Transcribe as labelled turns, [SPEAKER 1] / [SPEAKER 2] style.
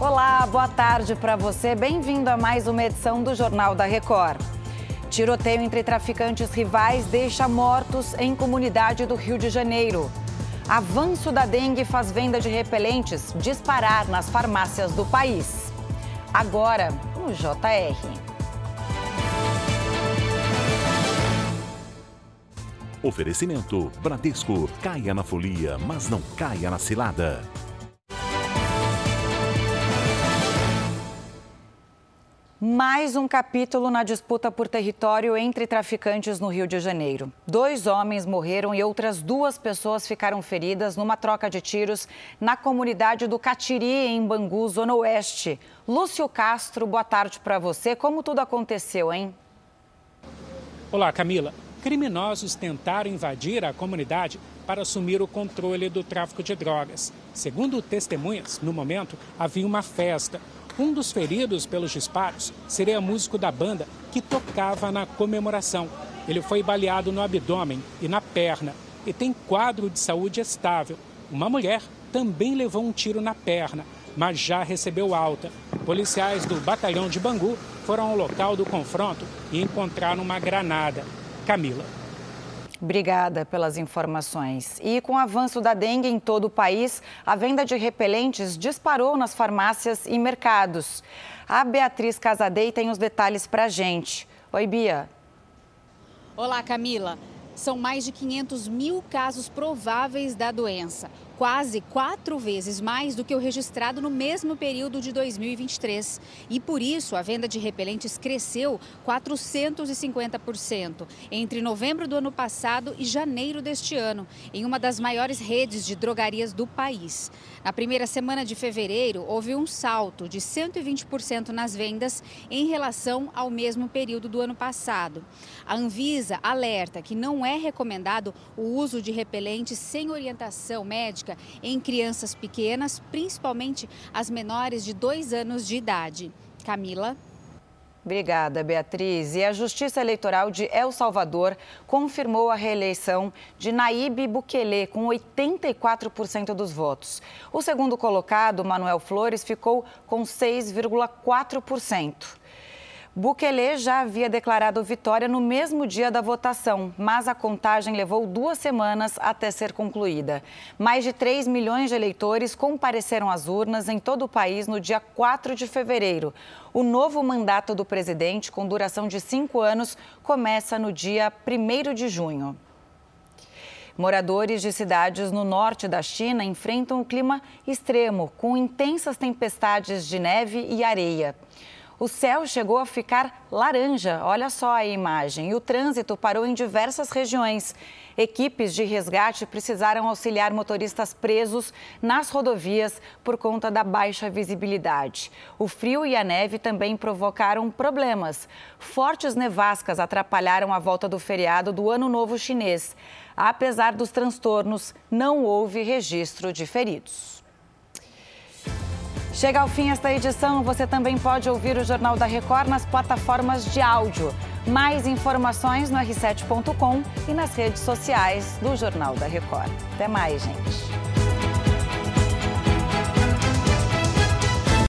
[SPEAKER 1] Olá, boa tarde para você. Bem-vindo a mais uma edição do Jornal da Record. Tiroteio entre traficantes rivais deixa mortos em comunidade do Rio de Janeiro. Avanço da dengue faz venda de repelentes disparar nas farmácias do país. Agora, no JR.
[SPEAKER 2] Oferecimento Bradesco. Caia na folia, mas não caia na cilada.
[SPEAKER 1] Mais um capítulo na disputa por território entre traficantes no Rio de Janeiro. Dois homens morreram e outras duas pessoas ficaram feridas numa troca de tiros na comunidade do Catiri, em Bangu, Zona Oeste. Lúcio Castro, boa tarde para você. Como tudo aconteceu, hein?
[SPEAKER 3] Olá, Camila. Criminosos tentaram invadir a comunidade para assumir o controle do tráfico de drogas. Segundo testemunhas, no momento havia uma festa. Um dos feridos pelos disparos seria músico da banda que tocava na comemoração. Ele foi baleado no abdômen e na perna e tem quadro de saúde estável. Uma mulher também levou um tiro na perna, mas já recebeu alta. Policiais do batalhão de Bangu foram ao local do confronto e encontraram uma granada. Camila.
[SPEAKER 1] Obrigada pelas informações. E com o avanço da dengue em todo o país, a venda de repelentes disparou nas farmácias e mercados. A Beatriz Casadei tem os detalhes para a gente. Oi, Bia.
[SPEAKER 4] Olá, Camila. São mais de 500 mil casos prováveis da doença quase quatro vezes mais do que o registrado no mesmo período de 2023. E por isso a venda de repelentes cresceu 450% entre novembro do ano passado e janeiro deste ano, em uma das maiores redes de drogarias do país. Na primeira semana de fevereiro, houve um salto de 120% nas vendas em relação ao mesmo período do ano passado. A Anvisa alerta que não é recomendado o uso de repelentes sem orientação médica em crianças pequenas, principalmente as menores de dois anos de idade. Camila.
[SPEAKER 1] Obrigada, Beatriz. E a Justiça Eleitoral de El Salvador confirmou a reeleição de Naíbe Bukele com 84% dos votos. O segundo colocado, Manuel Flores, ficou com 6,4%. Bukele já havia declarado vitória no mesmo dia da votação, mas a contagem levou duas semanas até ser concluída. Mais de 3 milhões de eleitores compareceram às urnas em todo o país no dia 4 de fevereiro. O novo mandato do presidente, com duração de cinco anos, começa no dia 1 de junho. Moradores de cidades no norte da China enfrentam um clima extremo, com intensas tempestades de neve e areia. O céu chegou a ficar laranja, olha só a imagem, e o trânsito parou em diversas regiões. Equipes de resgate precisaram auxiliar motoristas presos nas rodovias por conta da baixa visibilidade. O frio e a neve também provocaram problemas. Fortes nevascas atrapalharam a volta do feriado do Ano Novo Chinês. Apesar dos transtornos, não houve registro de feridos. Chega ao fim esta edição. Você também pode ouvir o Jornal da Record nas plataformas de áudio. Mais informações no r7.com e nas redes sociais do Jornal da Record. Até mais, gente.